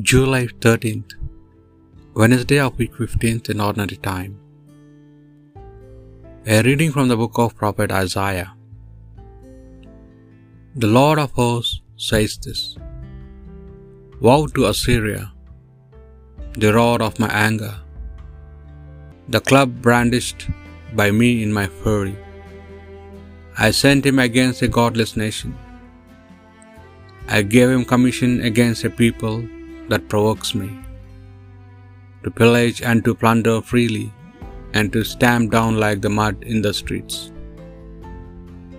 July 13th, Wednesday of week 15th in ordinary time. A reading from the book of prophet Isaiah. The Lord of hosts says this Woe to Assyria, the rod of my anger, the club brandished by me in my fury. I sent him against a godless nation. I gave him commission against a people that provokes me, to pillage and to plunder freely, and to stamp down like the mud in the streets.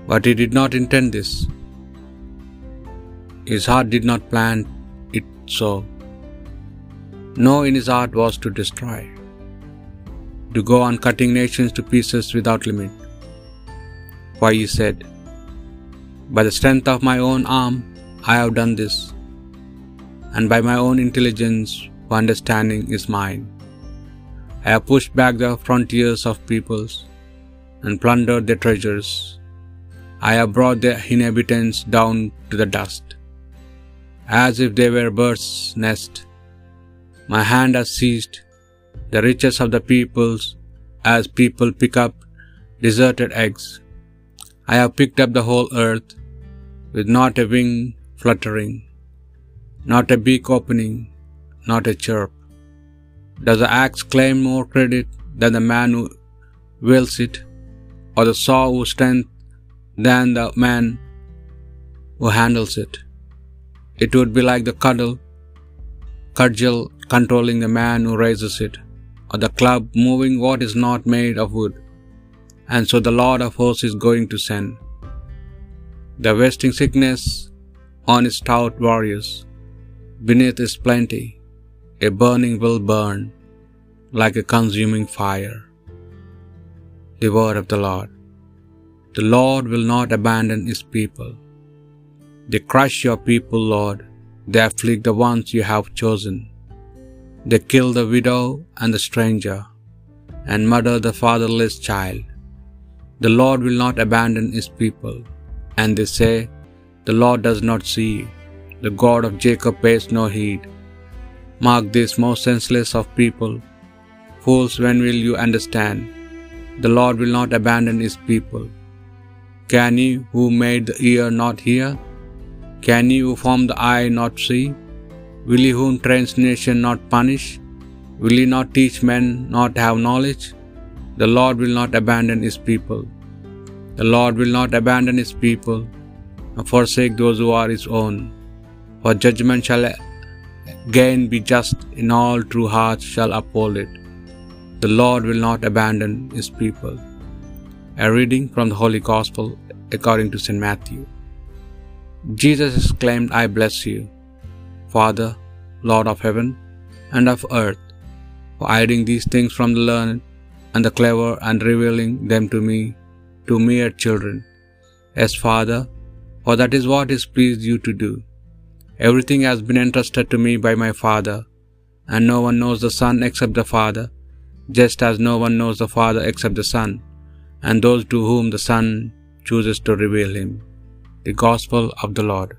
But he did not intend this. His heart did not plan it so. No, in his heart was to destroy, to go on cutting nations to pieces without limit. Why he said, By the strength of my own arm I have done this and by my own intelligence for understanding is mine. I have pushed back the frontiers of peoples and plundered their treasures. I have brought their inhabitants down to the dust, as if they were birds' nest. My hand has seized the riches of the peoples as people pick up deserted eggs. I have picked up the whole earth with not a wing fluttering not a beak opening, not a chirp. Does the axe claim more credit than the man who wields it, or the saw whose strength than the man who handles it? It would be like the cuddle, cudgel controlling the man who raises it, or the club moving what is not made of wood. And so the Lord of hosts is going to send the wasting sickness on his stout warriors Beneath is plenty, a burning will burn like a consuming fire. The word of the Lord. The Lord will not abandon his people. They crush your people, Lord. They afflict the ones you have chosen. They kill the widow and the stranger, and murder the fatherless child. The Lord will not abandon his people. And they say, The Lord does not see. The God of Jacob pays no heed. Mark this most senseless of people. Fools, when will you understand? The Lord will not abandon his people. Can he who made the ear not hear? Can he who formed the eye not see? Will he who trains nation not punish? Will he not teach men not have knowledge? The Lord will not abandon his people. The Lord will not abandon his people and forsake those who are his own for judgment shall again be just, in all true hearts shall uphold it. The Lord will not abandon his people. A reading from the Holy Gospel according to St. Matthew. Jesus exclaimed, I bless you, Father, Lord of heaven and of earth, for hiding these things from the learned and the clever and revealing them to me, to mere children. As Father, for that is what is pleased you to do. Everything has been entrusted to me by my Father, and no one knows the Son except the Father, just as no one knows the Father except the Son, and those to whom the Son chooses to reveal him. The Gospel of the Lord.